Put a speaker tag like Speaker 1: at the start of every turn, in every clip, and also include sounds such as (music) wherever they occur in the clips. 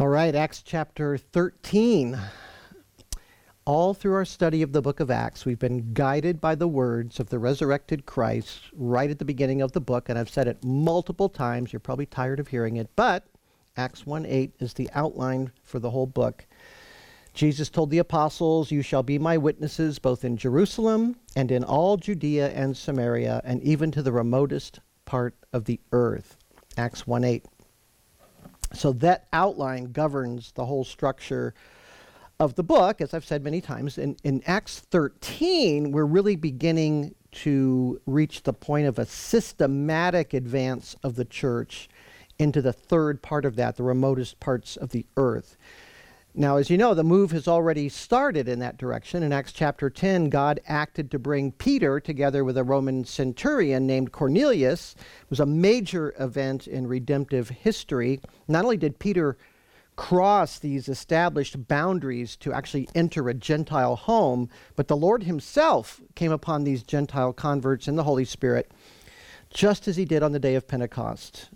Speaker 1: All right, Acts chapter 13. All through our study of the book of Acts, we've been guided by the words of the resurrected Christ right at the beginning of the book, and I've said it multiple times. You're probably tired of hearing it, but Acts 1 8 is the outline for the whole book. Jesus told the apostles, You shall be my witnesses both in Jerusalem and in all Judea and Samaria, and even to the remotest part of the earth. Acts 1 8. So that outline governs the whole structure of the book, as I've said many times. In, in Acts 13, we're really beginning to reach the point of a systematic advance of the church into the third part of that, the remotest parts of the earth. Now, as you know, the move has already started in that direction. In Acts chapter 10, God acted to bring Peter together with a Roman centurion named Cornelius. It was a major event in redemptive history. Not only did Peter cross these established boundaries to actually enter a Gentile home, but the Lord Himself came upon these Gentile converts in the Holy Spirit, just as He did on the day of Pentecost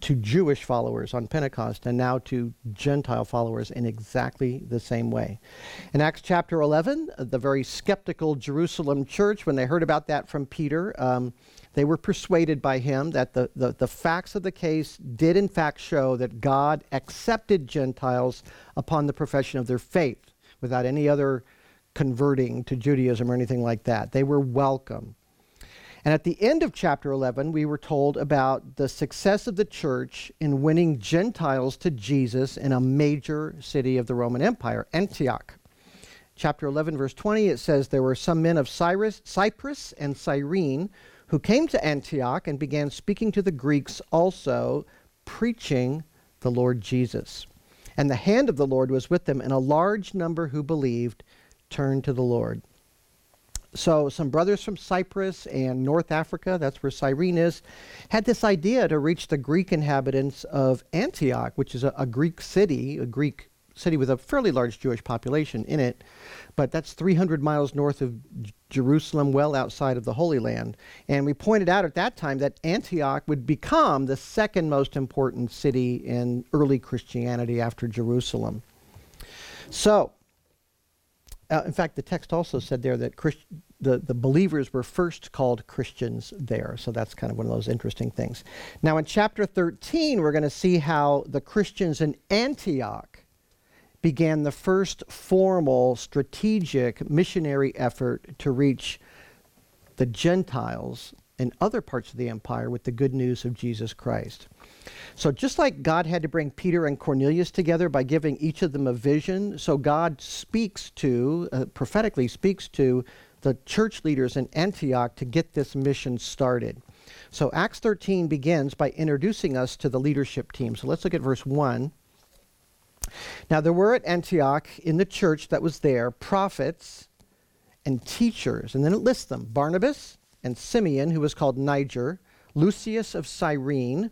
Speaker 1: to Jewish followers on Pentecost and now to Gentile followers in exactly the same way. In Acts chapter 11, the very skeptical Jerusalem church, when they heard about that from Peter, um, they were persuaded by him that the, the, the facts of the case did in fact show that God accepted Gentiles upon the profession of their faith without any other converting to Judaism or anything like that. They were welcome. And at the end of chapter 11, we were told about the success of the church in winning Gentiles to Jesus in a major city of the Roman Empire, Antioch. Chapter 11, verse 20, it says, There were some men of Cyrus, Cyprus and Cyrene who came to Antioch and began speaking to the Greeks also, preaching the Lord Jesus. And the hand of the Lord was with them, and a large number who believed turned to the Lord. So, some brothers from Cyprus and North Africa, that's where Cyrene is, had this idea to reach the Greek inhabitants of Antioch, which is a, a Greek city, a Greek city with a fairly large Jewish population in it, but that's 300 miles north of J- Jerusalem, well outside of the Holy Land. And we pointed out at that time that Antioch would become the second most important city in early Christianity after Jerusalem. So, uh, in fact, the text also said there that Christ- the, the believers were first called Christians there. So that's kind of one of those interesting things. Now, in chapter 13, we're going to see how the Christians in Antioch began the first formal strategic missionary effort to reach the Gentiles in other parts of the empire with the good news of Jesus Christ. So, just like God had to bring Peter and Cornelius together by giving each of them a vision, so God speaks to, uh, prophetically speaks to, the church leaders in Antioch to get this mission started. So, Acts 13 begins by introducing us to the leadership team. So, let's look at verse 1. Now, there were at Antioch in the church that was there prophets and teachers, and then it lists them Barnabas and Simeon, who was called Niger, Lucius of Cyrene,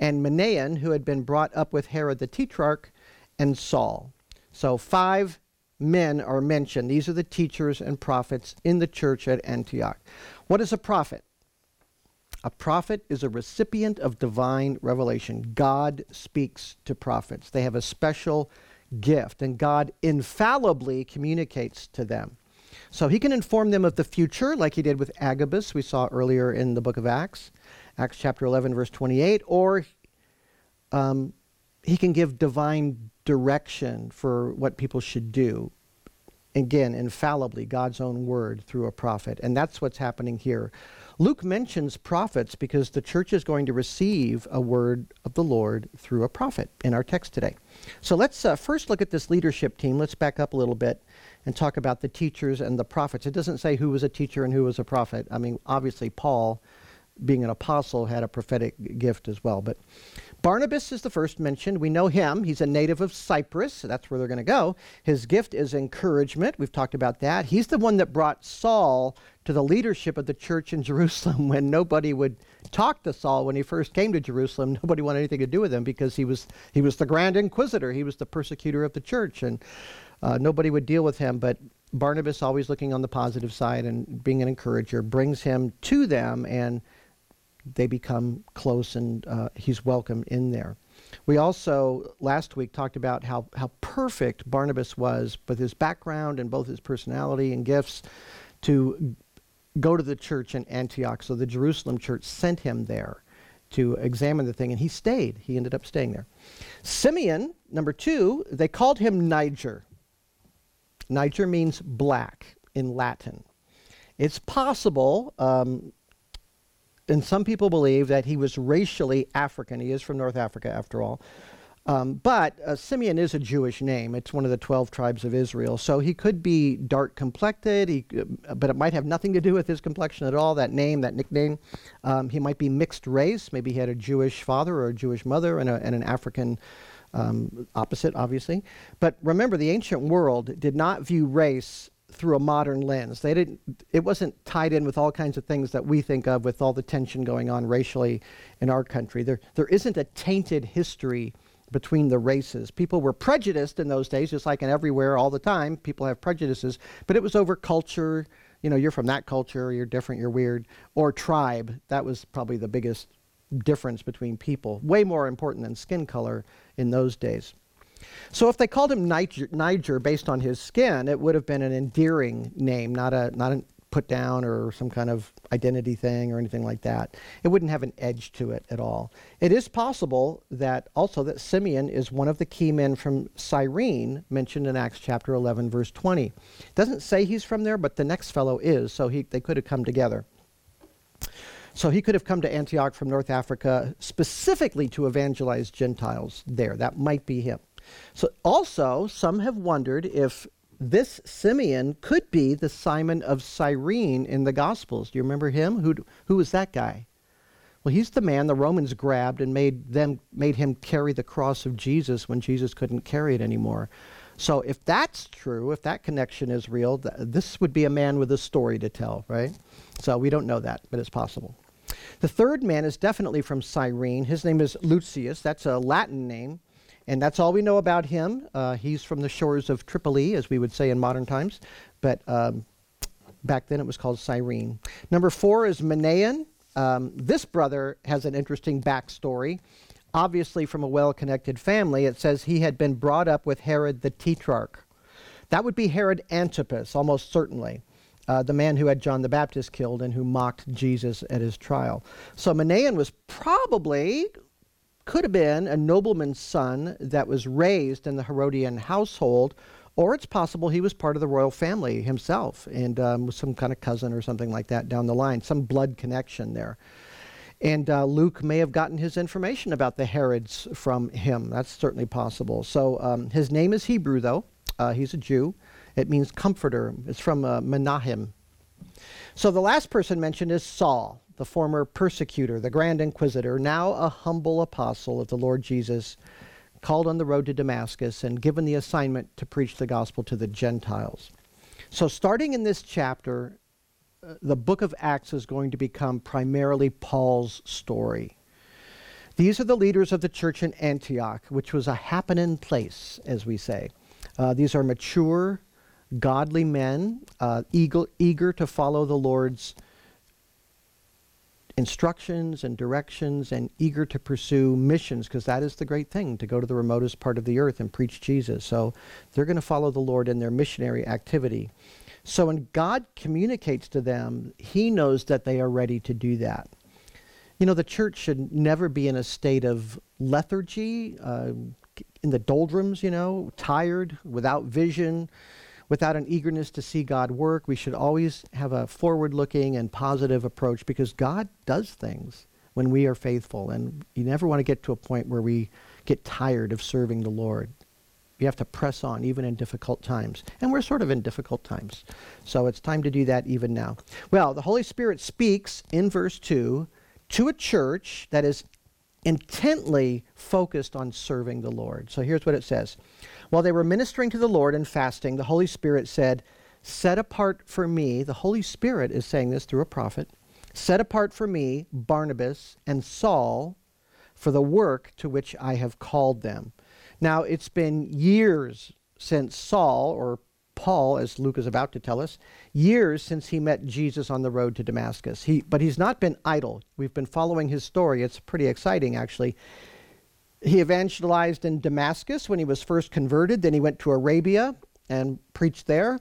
Speaker 1: and Manaen, who had been brought up with Herod the Tetrarch, and Saul. So five men are mentioned. These are the teachers and prophets in the church at Antioch. What is a prophet? A prophet is a recipient of divine revelation. God speaks to prophets. They have a special gift, and God infallibly communicates to them. So he can inform them of the future, like he did with Agabus, we saw earlier in the book of Acts. Acts chapter 11, verse 28, or um, he can give divine direction for what people should do. Again, infallibly, God's own word through a prophet. And that's what's happening here. Luke mentions prophets because the church is going to receive a word of the Lord through a prophet in our text today. So let's uh, first look at this leadership team. Let's back up a little bit and talk about the teachers and the prophets. It doesn't say who was a teacher and who was a prophet. I mean, obviously, Paul being an apostle, had a prophetic gift as well. But Barnabas is the first mentioned. We know him. He's a native of Cyprus. So that's where they're going to go. His gift is encouragement. We've talked about that. He's the one that brought Saul to the leadership of the church in (laughs) Jerusalem when nobody would talk to Saul when he first came to Jerusalem. Nobody wanted anything to do with him because he was he was the grand inquisitor. He was the persecutor of the church, and uh, nobody would deal with him. But Barnabas, always looking on the positive side and being an encourager, brings him to them and they become close and uh, he's welcome in there. We also last week talked about how, how perfect Barnabas was with his background and both his personality and gifts to go to the church in Antioch. So the Jerusalem church sent him there to examine the thing, and he stayed. He ended up staying there. Simeon, number two, they called him Niger. Niger means black in Latin. It's possible, um, and some people believe that he was racially African. He is from North Africa, after all. Um, but uh, Simeon is a Jewish name. It's one of the 12 tribes of Israel. So he could be dark complected, he, uh, but it might have nothing to do with his complexion at all, that name, that nickname. Um, he might be mixed race. Maybe he had a Jewish father or a Jewish mother and, a, and an African um, opposite, obviously. But remember, the ancient world did not view race through a modern lens. They didn't, it wasn't tied in with all kinds of things that we think of with all the tension going on racially in our country. There, there isn't a tainted history between the races. People were prejudiced in those days, just like in everywhere all the time. People have prejudices, but it was over culture. You know, you're from that culture, you're different, you're weird, or tribe. That was probably the biggest difference between people. Way more important than skin color in those days. So if they called him Niger, Niger based on his skin, it would have been an endearing name, not a not an put down or some kind of identity thing or anything like that. It wouldn't have an edge to it at all. It is possible that also that Simeon is one of the key men from Cyrene mentioned in Acts chapter 11 verse 20. It doesn't say he's from there, but the next fellow is, so he, they could have come together. So he could have come to Antioch from North Africa specifically to evangelize Gentiles there. That might be him. So also, some have wondered if this Simeon could be the Simon of Cyrene in the Gospels. Do you remember him? Who, who was that guy? Well, he's the man the Romans grabbed and made them made him carry the cross of Jesus when Jesus couldn't carry it anymore. So if that's true, if that connection is real, th- this would be a man with a story to tell, right? So we don't know that, but it's possible. The third man is definitely from Cyrene. His name is Lucius. That's a Latin name. And that's all we know about him. Uh, he's from the shores of Tripoli, as we would say in modern times, but um, back then it was called Cyrene. Number four is Manaen. Um, this brother has an interesting backstory. Obviously, from a well connected family, it says he had been brought up with Herod the Tetrarch. That would be Herod Antipas, almost certainly. Uh, the man who had John the Baptist killed and who mocked Jesus at his trial. So Manaen was probably could have been a nobleman's son that was raised in the Herodian household, or it's possible he was part of the royal family himself and um, was some kind of cousin or something like that down the line, some blood connection there. And uh, Luke may have gotten his information about the Herods from him. That's certainly possible. So um, his name is Hebrew, though. Uh, he's a Jew. It means comforter. It's from uh, Menahem. So the last person mentioned is Saul the former persecutor, the grand inquisitor, now a humble apostle of the Lord Jesus, called on the road to Damascus and given the assignment to preach the gospel to the Gentiles. So, starting in this chapter, uh, the book of Acts is going to become primarily Paul's story. These are the leaders of the church in Antioch, which was a happening place, as we say. Uh, these are mature, godly men, uh, eager, eager to follow the Lord's instructions and directions and eager to pursue missions because that is the great thing to go to the remotest part of the earth and preach Jesus. So they're going to follow the Lord in their missionary activity. So when God communicates to them, He knows that they are ready to do that. You know, the church should never be in a state of lethargy, uh, in the doldrums, you know, tired, without vision without an eagerness to see God work. We should always have a forward looking and positive approach because God does things when we are faithful. And you never want to get to a point where we get tired of serving the Lord. You have to press on even in difficult times. And we're sort of in difficult times. So it's time to do that even now. Well, the Holy Spirit speaks in verse 2 to a church that is intently focused on serving the Lord. So here's what it says while they were ministering to the Lord and fasting, the Holy Spirit said, Set apart for me, the Holy Spirit is saying this through a prophet, set apart for me Barnabas and Saul for the work to which I have called them. Now, it's been years since Saul, or Paul, as Luke is about to tell us, years since he met Jesus on the road to Damascus. He, but he's not been idle. We've been following his story. It's pretty exciting, actually He evangelized in Damascus when he was first converted. Then he went to Arabia and preached there.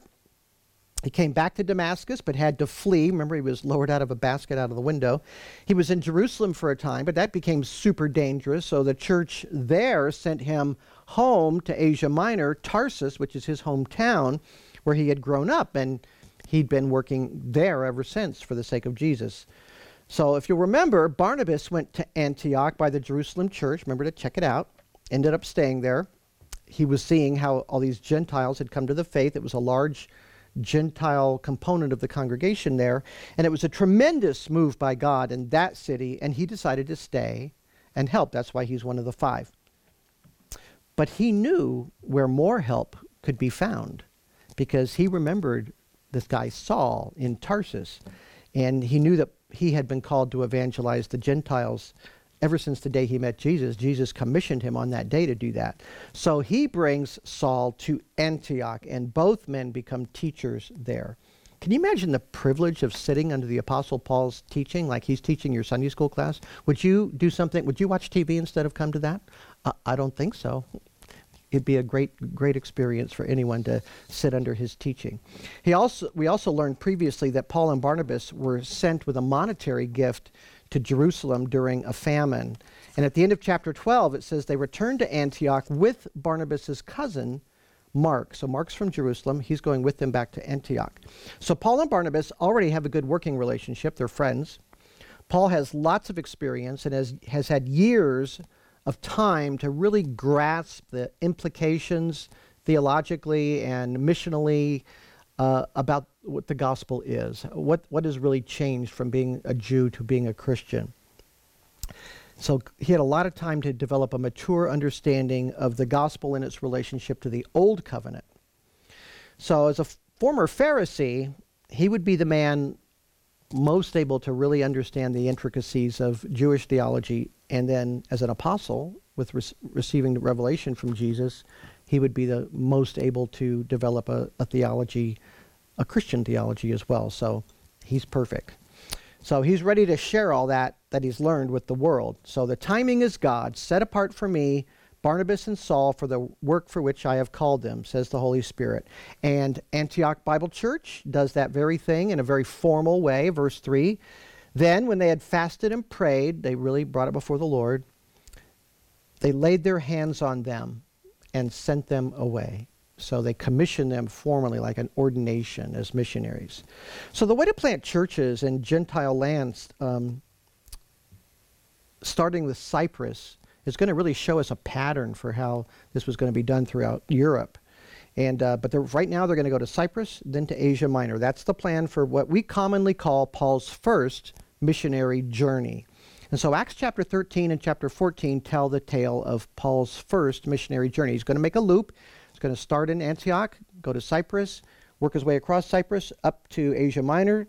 Speaker 1: He came back to Damascus but had to flee. Remember, he was lowered out of a basket out of the window. He was in Jerusalem for a time, but that became super dangerous. So the church there sent him home to Asia Minor, Tarsus, which is his hometown, where he had grown up. And he'd been working there ever since for the sake of Jesus. So if you'll remember, Barnabas went to Antioch by the Jerusalem church. Remember to check it out. Ended up staying there. He was seeing how all these Gentiles had come to the faith. It was a large Gentile component of the congregation there. And it was a tremendous move by God in that city, and he decided to stay and help. That's why he's one of the five. But he knew where more help could be found because he remembered this guy Saul in Tarsus, and he knew that he had been called to evangelize the Gentiles ever since the day he met Jesus. Jesus commissioned him on that day to do that. So he brings Saul to Antioch, and both men become teachers there. Can you imagine the privilege of sitting under the Apostle Paul's teaching, like he's teaching your Sunday school class? Would you do something? Would you watch TV instead of come to that? Uh, I don't think so. It'd be a great, great experience for anyone to sit under his teaching. He also, we also learned previously that Paul and Barnabas were sent with a monetary gift to Jerusalem during a famine. And at the end of chapter 12, it says they returned to Antioch with Barnabas' cousin, Mark. So Mark's from Jerusalem. He's going with them back to Antioch. So Paul and Barnabas already have a good working relationship. They're friends. Paul has lots of experience and has, has had years of time to really grasp the implications theologically and missionally uh, about what the gospel is, what, what has really changed from being a Jew to being a Christian. So he had a lot of time to develop a mature understanding of the gospel and its relationship to the old covenant. So, as a f- former Pharisee, he would be the man most able to really understand the intricacies of Jewish theology. And then, as an apostle, with re- receiving the revelation from Jesus, he would be the most able to develop a, a theology a Christian theology as well. So he's perfect. So he's ready to share all that that he's learned with the world. So the timing is God, set apart for me, Barnabas and Saul, for the work for which I have called them, says the Holy Spirit. And Antioch Bible Church does that very thing in a very formal way. Verse 3 Then, when they had fasted and prayed, they really brought it before the Lord, they laid their hands on them and sent them away. So they commissioned them formally, like an ordination, as missionaries. So the way to plant churches in Gentile lands, um, starting with Cyprus, is going to really show us a pattern for how this was going to be done throughout Europe. And uh, but right now they're going to go to Cyprus, then to Asia Minor. That's the plan for what we commonly call Paul's first missionary journey. And so Acts chapter 13 and chapter 14 tell the tale of Paul's first missionary journey. He's going to make a loop. He's going to start in Antioch, go to Cyprus, work his way across Cyprus up to Asia Minor,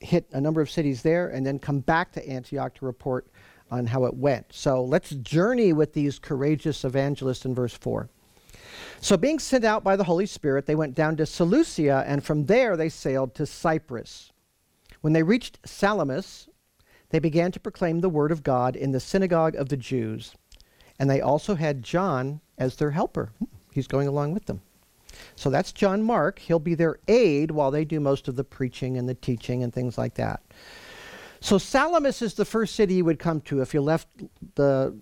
Speaker 1: hit a number of cities there, and then come back to Antioch to report on how it went. So let's journey with these courageous evangelists in verse 4. So, being sent out by the Holy Spirit, they went down to Seleucia, and from there they sailed to Cyprus. When they reached Salamis, they began to proclaim the word of God in the synagogue of the Jews, and they also had John as their helper. Hmm, he's going along with them. So that's John Mark. He'll be their aide while they do most of the preaching and the teaching and things like that. So Salamis is the first city you would come to if you left the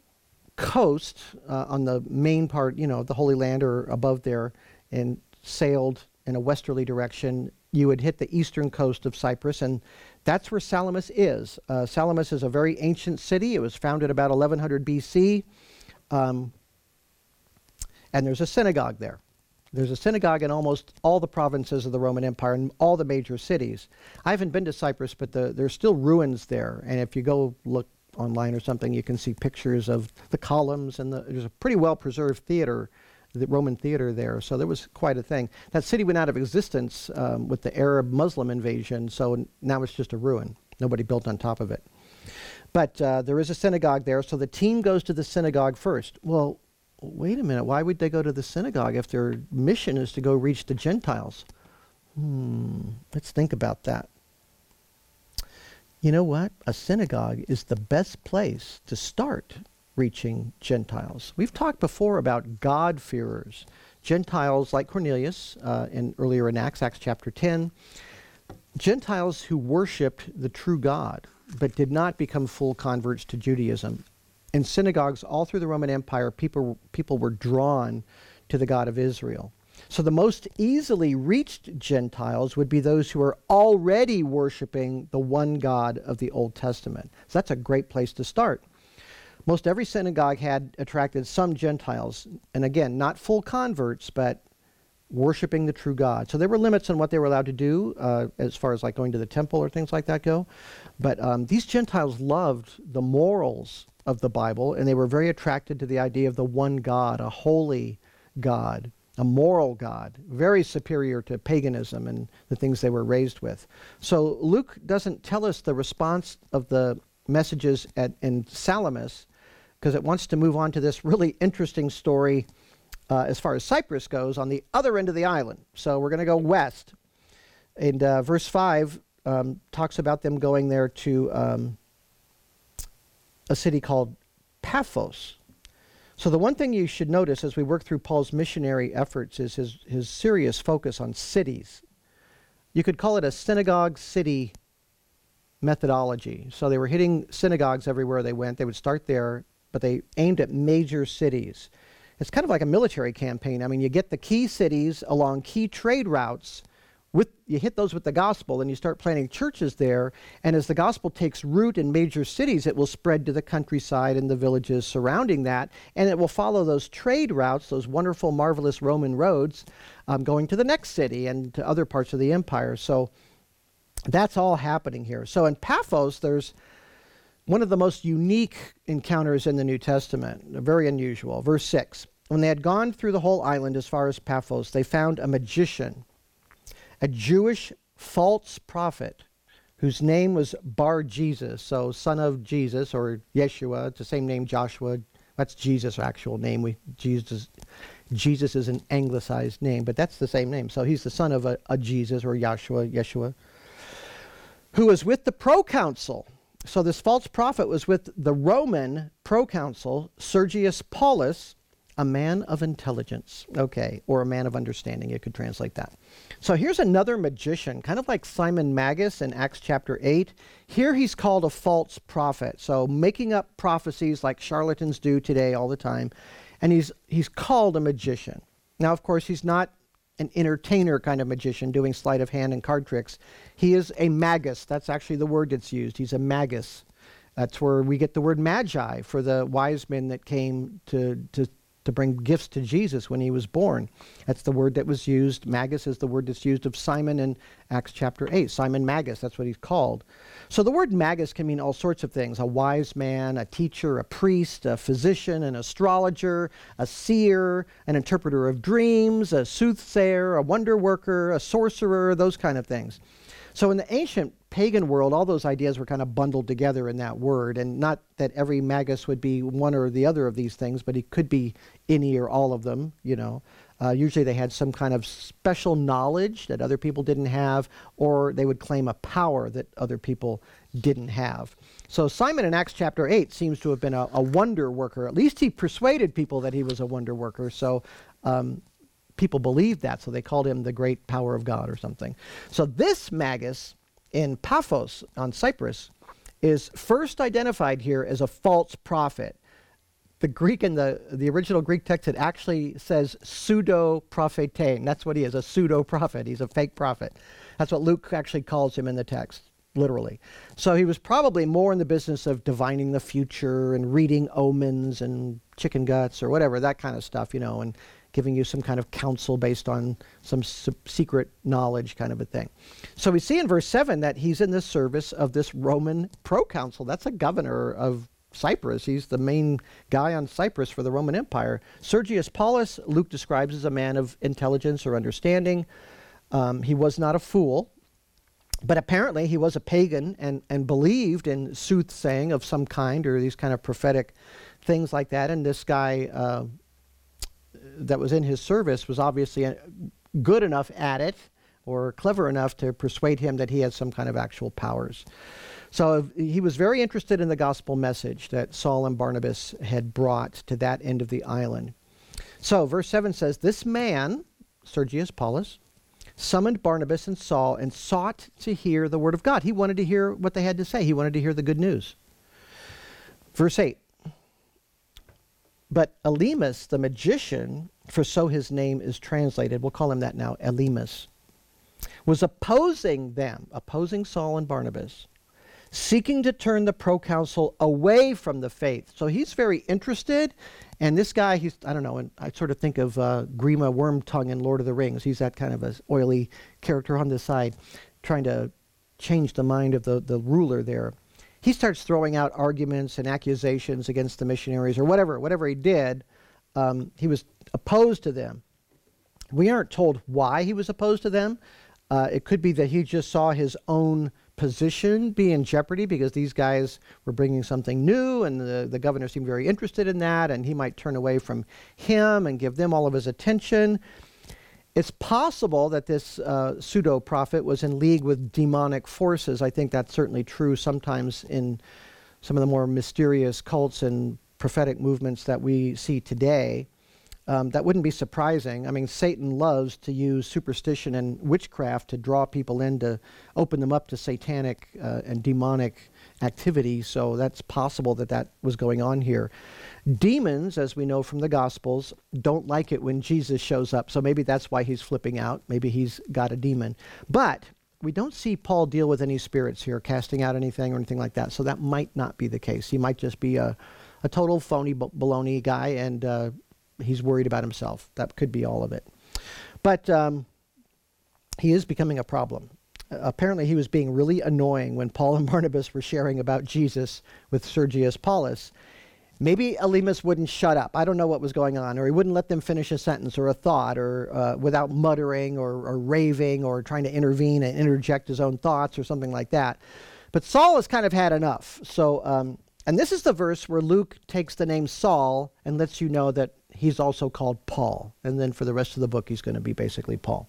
Speaker 1: coast uh, on the main part, you know, the Holy Land or above there, and sailed in a westerly direction. You would hit the eastern coast of Cyprus, and that's where Salamis is. Uh, Salamis is a very ancient city. It was founded about 1100 BC. Um, and there's a synagogue there. There's a synagogue in almost all the provinces of the Roman Empire and all the major cities. I haven't been to Cyprus, but the, there's still ruins there. And if you go look online or something, you can see pictures of the columns and the, there's a pretty well preserved theater, the Roman theater there. So there was quite a thing. That city went out of existence um, with the Arab Muslim invasion, so now it's just a ruin. Nobody built on top of it. But uh, there is a synagogue there, so the team goes to the synagogue first. Well, wait a minute, why would they go to the synagogue if their mission is to go reach the Gentiles? Hmm, let's think about that. You know what? A synagogue is the best place to start reaching Gentiles. We've talked before about God-fearers, Gentiles like Cornelius, uh, in earlier in Acts, Acts chapter 10, Gentiles who worshipped the true God, but did not become full converts to Judaism. In synagogues all through the Roman Empire, people, people were drawn to the God of Israel. So the most easily reached Gentiles would be those who are already worshiping the one God of the Old Testament. So that's a great place to start. Most every synagogue had attracted some Gentiles, and again, not full converts, but worshiping the true God. So there were limits on what they were allowed to do uh, as far as like going to the temple or things like that go. But um, these Gentiles loved the morals of the Bible, and they were very attracted to the idea of the one God, a holy God a moral God, very superior to paganism and the things they were raised with. So Luke doesn't tell us the response of the messages at, in Salamis because it wants to move on to this really interesting story uh, as far as Cyprus goes on the other end of the island. So we're going to go west. And uh, verse 5 um, talks about them going there to um, a city called Paphos. So the one thing you should notice as we work through Paul's missionary efforts is his, his serious focus on cities. You could call it a synagogue city methodology. So they were hitting synagogues everywhere they went. They would start there, but they aimed at major cities. It's kind of like a military campaign. I mean, you get the key cities along key trade routes with you hit those with the gospel and you start planting churches there. And as the gospel takes root in major cities it will spread to the countryside and the villages surrounding that. And it will follow those trade routes those wonderful marvelous roman roads um, going to the next city and to other parts of the empire. So that's all happening here. So in paphos there's one of the most unique encounters in the new testament very unusual. Verse 6 when they had gone through the whole island as far as paphos they found a magician a Jewish false prophet whose name was Bar Jesus, so son of Jesus or Yeshua. It's the same name, Joshua. That's Jesus' actual name. We Jesus Jesus is an anglicized name, but that's the same name. So he's the son of a, a Jesus or Yeshua, Yeshua, who was with the proconsul. So this false prophet was with the Roman proconsul Sergius Paulus, a man of intelligence. Okay, or a man of understanding. You could translate that. So here's another magician, kind of like Simon Magus in Acts chapter 8. Here he's called a false prophet. So making up prophecies like charlatans do today all the time. And he's, he's called a magician. Now, of course, he's not an entertainer kind of magician doing sleight of hand and card tricks. He is a magus. That's actually the word that's used. He's a magus. That's where we get the word magi for the wise men that came to, to to bring gifts to Jesus when he was born. That's the word that was used. Magus is the word that's used of Simon in Acts chapter 8. Simon Magus, that's what he's called. So the word magus can mean all sorts of things a wise man, a teacher, a priest, a physician, an astrologer, a seer, an interpreter of dreams, a soothsayer, a wonder worker, a sorcerer, those kind of things. So in the ancient pagan world, all those ideas were kind of bundled together in that word, and not that every magus would be one or the other of these things, but he could be any or all of them, you know. Uh, usually they had some kind of special knowledge that other people didn't have, or they would claim a power that other people didn't have. So Simon in Acts chapter 8 seems to have been a, a wonder worker. At least he persuaded people that he was a wonder worker. So um, people believed that, so they called him the great power of God or something. So this Magus in Paphos on Cyprus is first identified here as a false prophet. The Greek in the, the original Greek text, it actually says pseudo prophetein. That's what he is, a pseudo prophet. He's a fake prophet. That's what Luke actually calls him in the text, literally. So he was probably more in the business of divining the future and reading omens and chicken guts or whatever, that kind of stuff, you know, and giving you some kind of counsel based on some secret knowledge kind of a thing. So we see in verse 7 that he's in the service of this Roman proconsul. That's a governor of Cyprus. He's the main guy on Cyprus for the Roman Empire. Sergius Paulus, Luke describes as a man of intelligence or understanding. Um, he was not a fool, but apparently he was a pagan and, and believed in soothsaying of some kind or these kind of prophetic things like that. And this guy uh, that was in his service was obviously uh, good enough at it or clever enough to persuade him that he had some kind of actual powers. So he was very interested in the gospel message that Saul and Barnabas had brought to that end of the island. So, verse 7 says, This man, Sergius Paulus, summoned Barnabas and Saul and sought to hear the word of God. He wanted to hear what they had to say, he wanted to hear the good news. Verse 8 But Elymas, the magician, for so his name is translated, we'll call him that now, Elymas, was opposing them, opposing Saul and Barnabas seeking to turn the proconsul away from the faith. So he's very interested. And this guy, he's, I don't know, and I sort of think of uh, Grima Wormtongue in Lord of the Rings. He's that kind of a oily character on the side, trying to change the mind of the, the ruler there. He starts throwing out arguments and accusations against the missionaries or whatever, whatever he did. Um, he was opposed to them. We aren't told why he was opposed to them. Uh, it could be that he just saw his own position be in jeopardy because these guys were bringing something new and the, the governor seemed very interested in that and he might turn away from him and give them all of his attention. It's possible that this uh, pseudo prophet was in league with demonic forces. I think that's certainly true sometimes in some of the more mysterious cults and prophetic movements that we see today. Um, that wouldn't be surprising. I mean, Satan loves to use superstition and witchcraft to draw people in to open them up to satanic uh, and demonic activity. So that's possible that that was going on here. Demons, as we know from the Gospels, don't like it when Jesus shows up. So maybe that's why he's flipping out. Maybe he's got a demon. But we don't see Paul deal with any spirits here, casting out anything or anything like that. So that might not be the case. He might just be a, a total phony baloney guy and uh, he's worried about himself. That could be all of it. But um, he is becoming a problem. Apparently, he was being really annoying when Paul and Barnabas were sharing about Jesus with Sergius Paulus. Maybe Elymas wouldn't shut up. I don't know what was going on, or he wouldn't let them finish a sentence or a thought, or uh, without muttering or, or raving or trying to intervene and interject his own thoughts or something like that. But Saul has kind of had enough. So, um, and this is the verse where Luke takes the name Saul and lets you know that he's also called Paul. And then for the rest of the book, he's going to be basically Paul.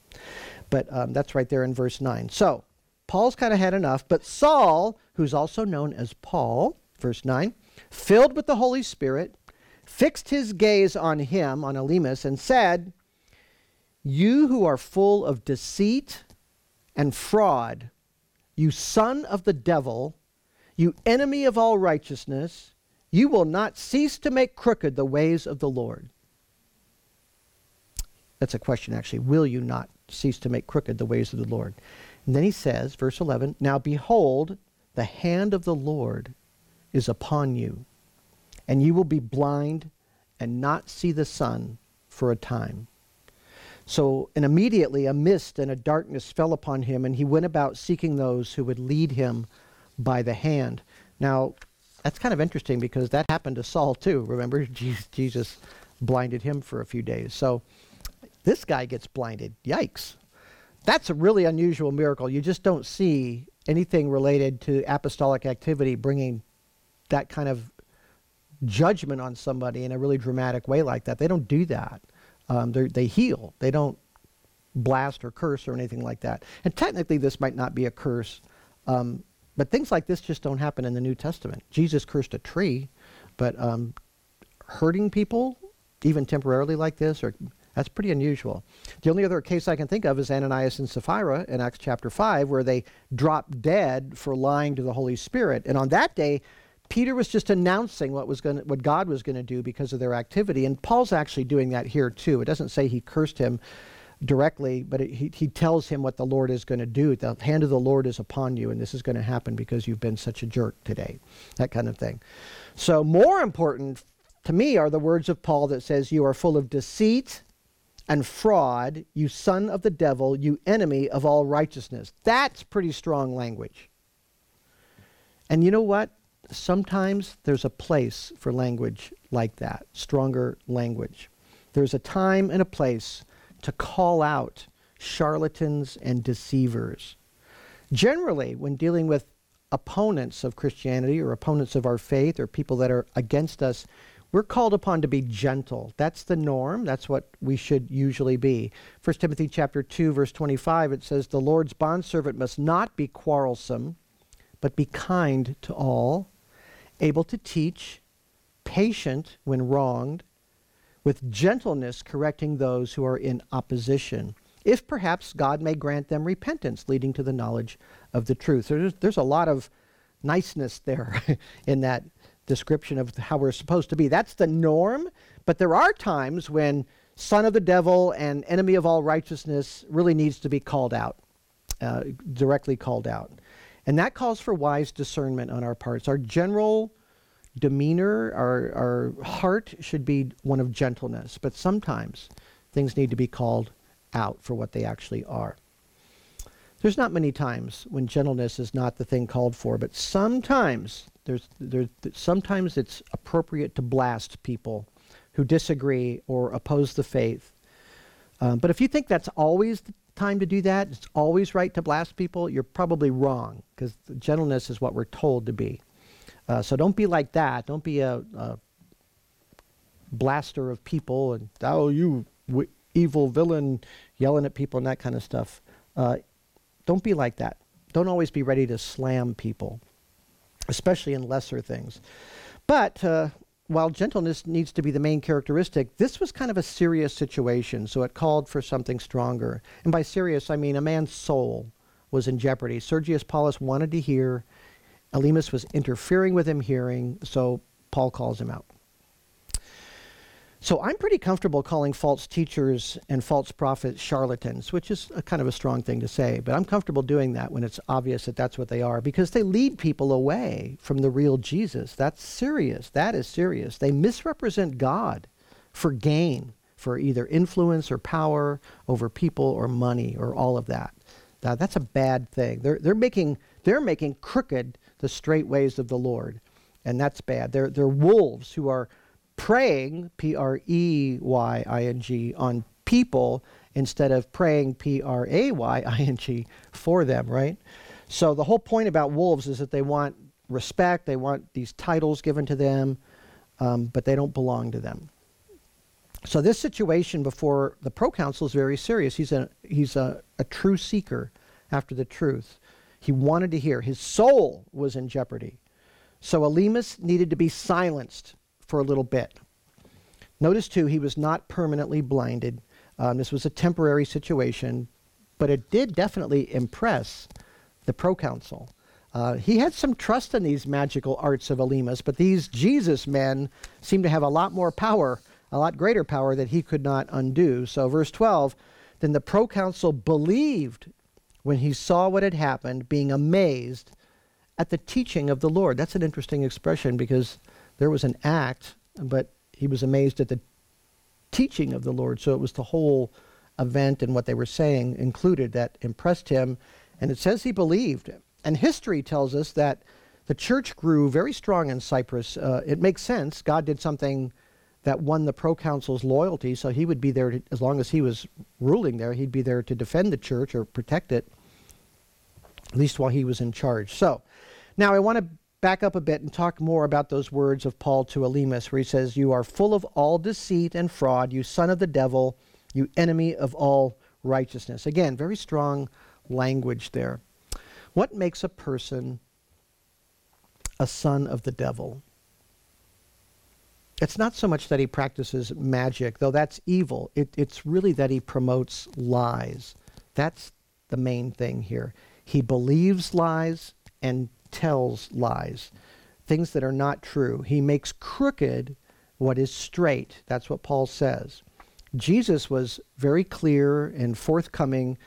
Speaker 1: But um, that's right there in verse 9. So, Paul's kind of had enough, but Saul, who's also known as Paul, verse 9, filled with the Holy Spirit, fixed his gaze on him, on Elymas, and said, You who are full of deceit and fraud, you son of the devil, you enemy of all righteousness, you will not cease to make crooked the ways of the Lord. That's a question, actually. Will you not cease to make crooked the ways of the Lord? And then he says, verse 11, Now behold, the hand of the Lord is upon you, and you will be blind and not see the sun for a time. So, and immediately a mist and a darkness fell upon him, and he went about seeking those who would lead him by the hand. Now, that's kind of interesting because that happened to Saul too. Remember, (laughs) Jesus blinded him for a few days. So, this guy gets blinded. Yikes. That's a really unusual miracle. You just don't see anything related to apostolic activity bringing that kind of judgment on somebody in a really dramatic way like that. They don't do that. Um, they heal. They don't blast or curse or anything like that. And technically, this might not be a curse, um, but things like this just don't happen in the New Testament. Jesus cursed a tree, but um, hurting people, even temporarily like this, or that's pretty unusual. The only other case I can think of is Ananias and Sapphira in Acts chapter 5, where they dropped dead for lying to the Holy Spirit. And on that day, Peter was just announcing what was going what God was going to do because of their activity. And Paul's actually doing that here too. It doesn't say he cursed him directly, but it, he, he tells him what the Lord is going to do. The hand of the Lord is upon you, and this is going to happen because you've been such a jerk today. That kind of thing. So, more important to me are the words of Paul that says, You are full of deceit and fraud, you son of the devil, you enemy of all righteousness. That's pretty strong language. And you know what? Sometimes there's a place for language like that, stronger language. There's a time and a place to call out charlatans and deceivers. Generally, when dealing with opponents of Christianity or opponents of our faith or people that are against us, we're called upon to be gentle. That's the norm. That's what we should usually be. 1 Timothy chapter 2 verse 25 it says the Lord's bondservant must not be quarrelsome, but be kind to all, able to teach, patient when wronged, with gentleness correcting those who are in opposition, if perhaps God may grant them repentance, leading to the knowledge of the truth. There's, there's a lot of niceness there (laughs) in that description of how we're supposed to be. That's the norm, but there are times when son of the devil and enemy of all righteousness really needs to be called out, uh, directly called out. And that calls for wise discernment on our parts. Our general demeanor, our, our heart should be one of gentleness, but sometimes things need to be called out for what they actually are. There's not many times when gentleness is not the thing called for, but sometimes there's, sometimes it's appropriate to blast people who disagree or oppose the faith. Um, but if you think that's always the time to do that, it's always right to blast people, you're probably wrong because gentleness is what we're told to be. Uh, so don't be like that. Don't be a, a blaster of people and, oh, you w- evil villain, yelling at people and that kind of stuff. Uh, don't be like that. Don't always be ready to slam people, especially in lesser things. But uh, while gentleness needs to be the main characteristic, this was kind of a serious situation, so it called for something stronger. And by serious, I mean a man's soul was in jeopardy. Sergius Paulus wanted to hear. Elymas was interfering with him hearing, so Paul calls him out. So I'm pretty comfortable calling false teachers and false prophets charlatans, which is a kind of a strong thing to say, but I'm comfortable doing that when it's obvious that that's what they are because they lead people away from the real Jesus. That's serious. That is serious. They misrepresent God for gain, for either influence or power over people or money or all of that. Now, that's a bad thing. They're, they're, making, they're making crooked the straight ways of the Lord, and that's bad. They're, they're wolves who are preying, P R E Y I N G, on people instead of praying, P R A Y I N G, for them, right? So the whole point about wolves is that they want respect, they want these titles given to them, um, but they don't belong to them. So this situation before the proconsul is very serious. He's a he's a, a true seeker after the truth. He wanted to hear. His soul was in jeopardy. So Elymas needed to be silenced for a little bit. Notice, too, he was not permanently blinded. Um, this was a temporary situation, but it did definitely impress the proconsul. Uh, he had some trust in these magical arts of Elymas, but these Jesus men seem to have a lot more power, a lot greater power that he could not undo. So, verse 12 then the proconsul believed when he saw what had happened, being amazed at the teaching of the Lord. That's an interesting expression because there was an act, but he was amazed at the teaching of the Lord. So it was the whole event and what they were saying included that impressed him. And it says he believed. And history tells us that the church grew very strong in Cyprus. Uh, it makes sense. God did something that won the proconsul's loyalty, so he would be there to, as long as he was ruling there. He'd be there to defend the church or protect it, at least while he was in charge. So, now I want to back up a bit and talk more about those words of Paul to Elymas, where he says, You are full of all deceit and fraud, you son of the devil, you enemy of all righteousness. Again, very strong language there. What makes a person a son of the devil? It's not so much that he practices magic, though that's evil. It, it's really that he promotes lies. That's the main thing here. He believes lies and tells lies, things that are not true. He makes crooked what is straight. That's what Paul says. Jesus was very clear and forthcoming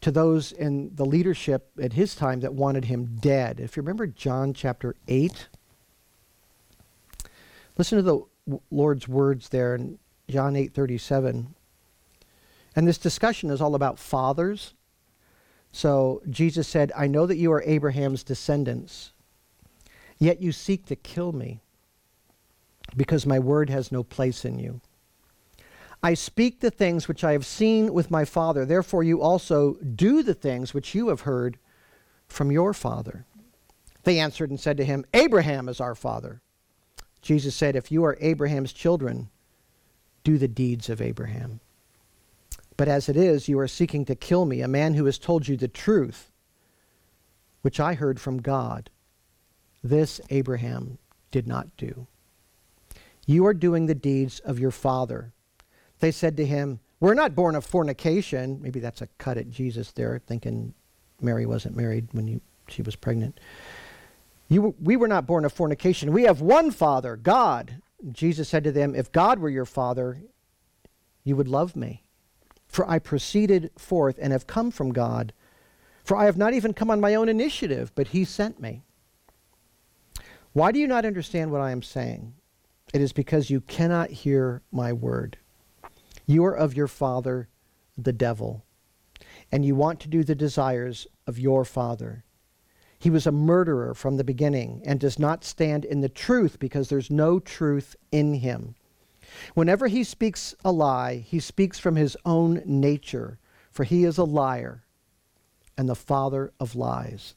Speaker 1: to those in the leadership at his time that wanted him dead. If you remember John chapter 8, listen to the Lord's words there in John 8:37. And this discussion is all about fathers so Jesus said, I know that you are Abraham's descendants, yet you seek to kill me because my word has no place in you. I speak the things which I have seen with my father, therefore you also do the things which you have heard from your father. They answered and said to him, Abraham is our father. Jesus said, If you are Abraham's children, do the deeds of Abraham. But as it is, you are seeking to kill me, a man who has told you the truth. which I heard from God. This Abraham did not do. You are doing the deeds of your father. They said to him, We're not born of fornication. Maybe that's a cut at Jesus there, thinking Mary wasn't married when you, she was pregnant. You, we were not born of fornication. We have one Father, God. Jesus said to them, If God were your Father, you would love me. For I proceeded forth and have come from God. For I have not even come on my own initiative, but he sent me. Why do you not understand what I am saying? It is because you cannot hear my word. You are of your father, the devil, and you want to do the desires of your father. He was a murderer from the beginning and does not stand in the truth because there's no truth in him. Whenever he speaks a lie, he speaks from his own nature, for he is a liar and the father of lies.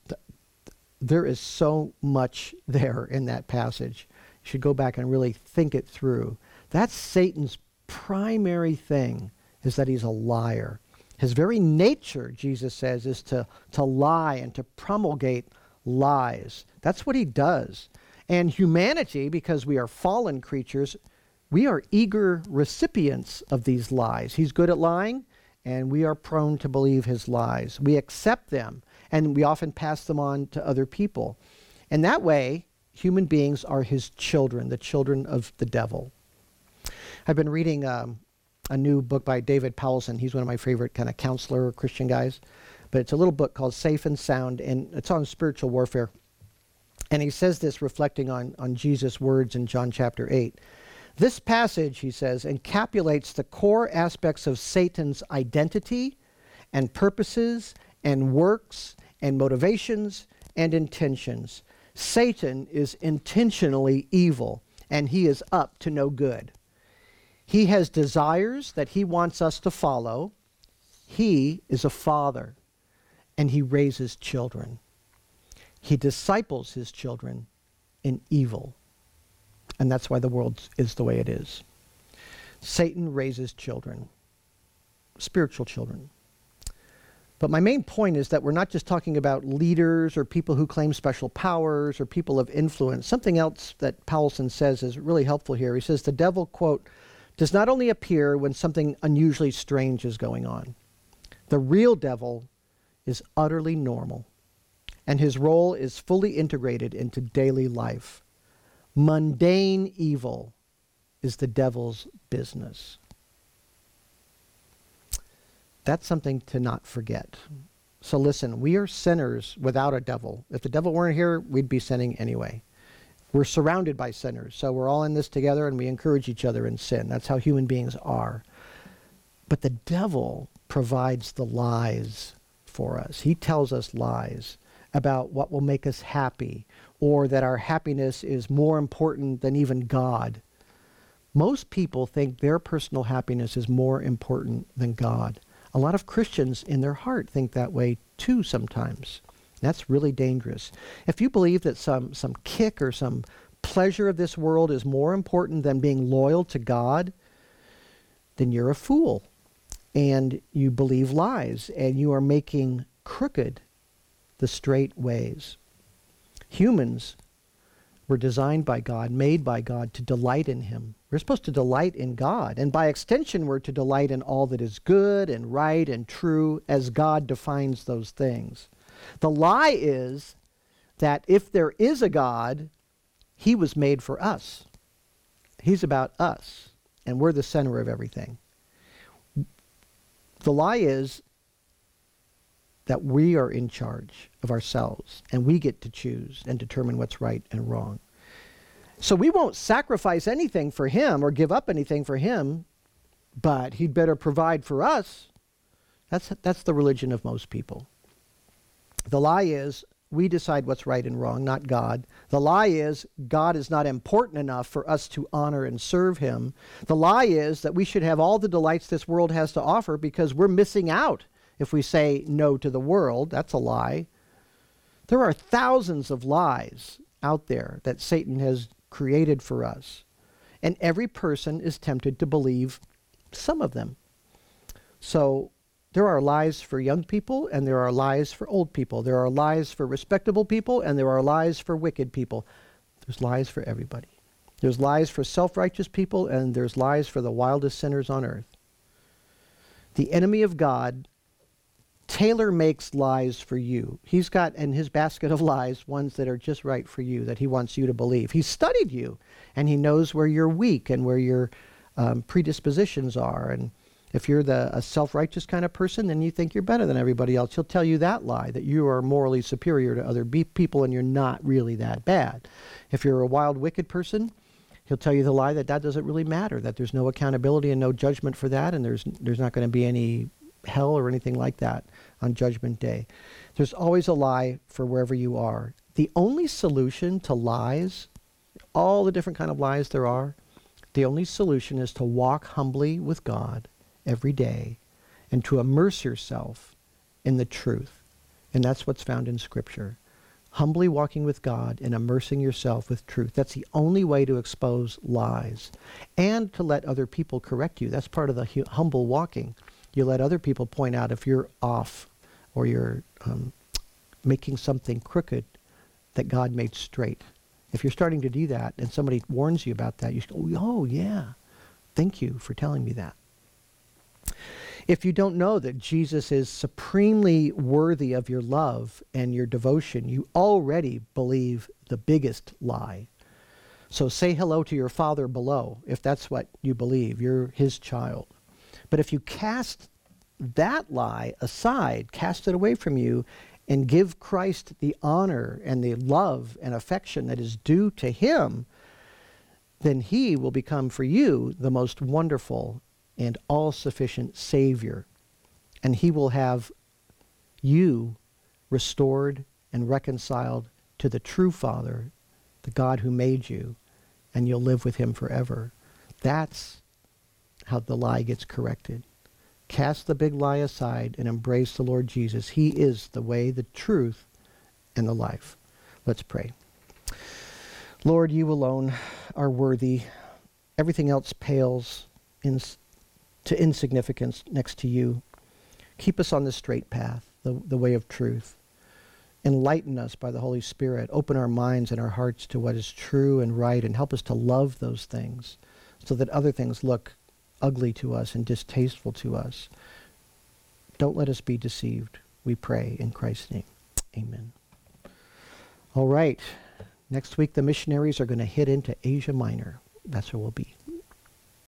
Speaker 1: There is so much there in that passage. You should go back and really think it through. That's Satan's primary thing is that he's a liar. His very nature, Jesus says, is to, to lie and to promulgate lies. That's what he does. And humanity, because we are fallen creatures, we are eager recipients of these lies. He's good at lying, and we are prone to believe his lies. We accept them, and we often pass them on to other people. And that way, human beings are his children, the children of the devil. I've been reading um, a new book by David Powlison. He's one of my favorite kind of counselor Christian guys. But it's a little book called Safe and Sound, and it's on spiritual warfare. And he says this reflecting on, on Jesus' words in John chapter 8. This passage, he says, encapsulates the core aspects of Satan's identity and purposes and works and motivations and intentions. Satan is intentionally evil and he is up to no good. He has desires that he wants us to follow. He is a father and he raises children. He disciples his children in evil. And that's why the world is the way it is. Satan raises children, spiritual children. But my main point is that we're not just talking about leaders or people who claim special powers or people of influence. Something else that Powlison says is really helpful here. He says the devil, quote, does not only appear when something unusually strange is going on. The real devil is utterly normal, and his role is fully integrated into daily life. Mundane evil is the devil's business. That's something to not forget. So listen, we are sinners without a devil. If the devil weren't here, we'd be sinning anyway. We're surrounded by sinners, so we're all in this together and we encourage each other in sin. That's how human beings are. But the devil provides the lies for us. He tells us lies about what will make us happy or that our happiness is more important than even God. Most people think their personal happiness is more important than God. A lot of Christians in their heart think that way too sometimes. That's really dangerous. If you believe that some, some kick or some pleasure of this world is more important than being loyal to God, then you're a fool. And you believe lies, and you are making crooked the straight ways. Humans were designed by God, made by God to delight in Him. We're supposed to delight in God. And by extension, we're to delight in all that is good and right and true as God defines those things. The lie is that if there is a God, He was made for us. He's about us, and we're the center of everything. The lie is that we are in charge of ourselves and we get to choose and determine what's right and wrong. So we won't sacrifice anything for him or give up anything for him, but he'd better provide for us. That's, that's the religion of most people. The lie is we decide what's right and wrong, not God. The lie is God is not important enough for us to honor and serve him. The lie is that we should have all the delights this world has to offer because we're missing out if we say no to the world. That's a lie. There are thousands of lies out there that Satan has created for us. And every person is tempted to believe some of them. So There are lies for young people, and there are lies for old people. There are lies for respectable people, and there are lies for wicked people. There's lies for everybody. There's lies for self righteous people, and there's lies for the wildest sinners on earth. The enemy of God tailor makes lies for you. He's got in his basket of lies ones that are just right for you, that he wants you to believe. He's studied you, and he knows where you're weak and where your um, predispositions are. And if you're the a self-righteous kind of person, then you think you're better than everybody else. He'll tell you that lie that you are morally superior to other be- people and you're not really that bad. If you're a wild, wicked person, he'll tell you the lie that that doesn't really matter, that there's no accountability and no judgment for that, and there's there's not going to be any hell or anything like that on Judgment Day. There's always a lie for wherever you are. The only solution to lies, all the different kind of lies there are, the only solution is to walk humbly with God every day and to immerse yourself in the truth. And that's what's found in Scripture. Humbly walking with God and immersing yourself with truth. That's the only way to expose lies and to let other people correct you. That's part of the hu- humble walking. You let other people point out if you're off or you're um, making something crooked that God made straight. If you're starting to do that and somebody warns you about that, you go, oh, yeah, thank you for telling me that. If you don't know that Jesus is supremely worthy of your love and your devotion, you already believe the biggest lie. So say hello to your Father below if that's what you believe. You're his child. But if you cast that lie aside, cast it away from you, and give Christ the honor and the love and affection that is due to him, then he will become for you the most wonderful and all sufficient Savior. And he will have you restored and reconciled to the true Father, the God who made you, and you'll live with him forever. That's how the lie gets corrected. Cast the big lie aside and embrace the Lord Jesus. He is the way, the truth, and the life. Let's pray. Lord, you alone are worthy. Everything else pales in, to insignificance next to you. Keep us on the straight path, the, the way of truth. Enlighten us by the Holy Spirit. Open our minds and our hearts to what is true and right, and help us to love those things so that other things look ugly to us and distasteful to us. Don't let us be deceived, we pray in Christ's name. Amen. All right. Next week, the missionaries are going to hit into Asia Minor. That's where we'll be.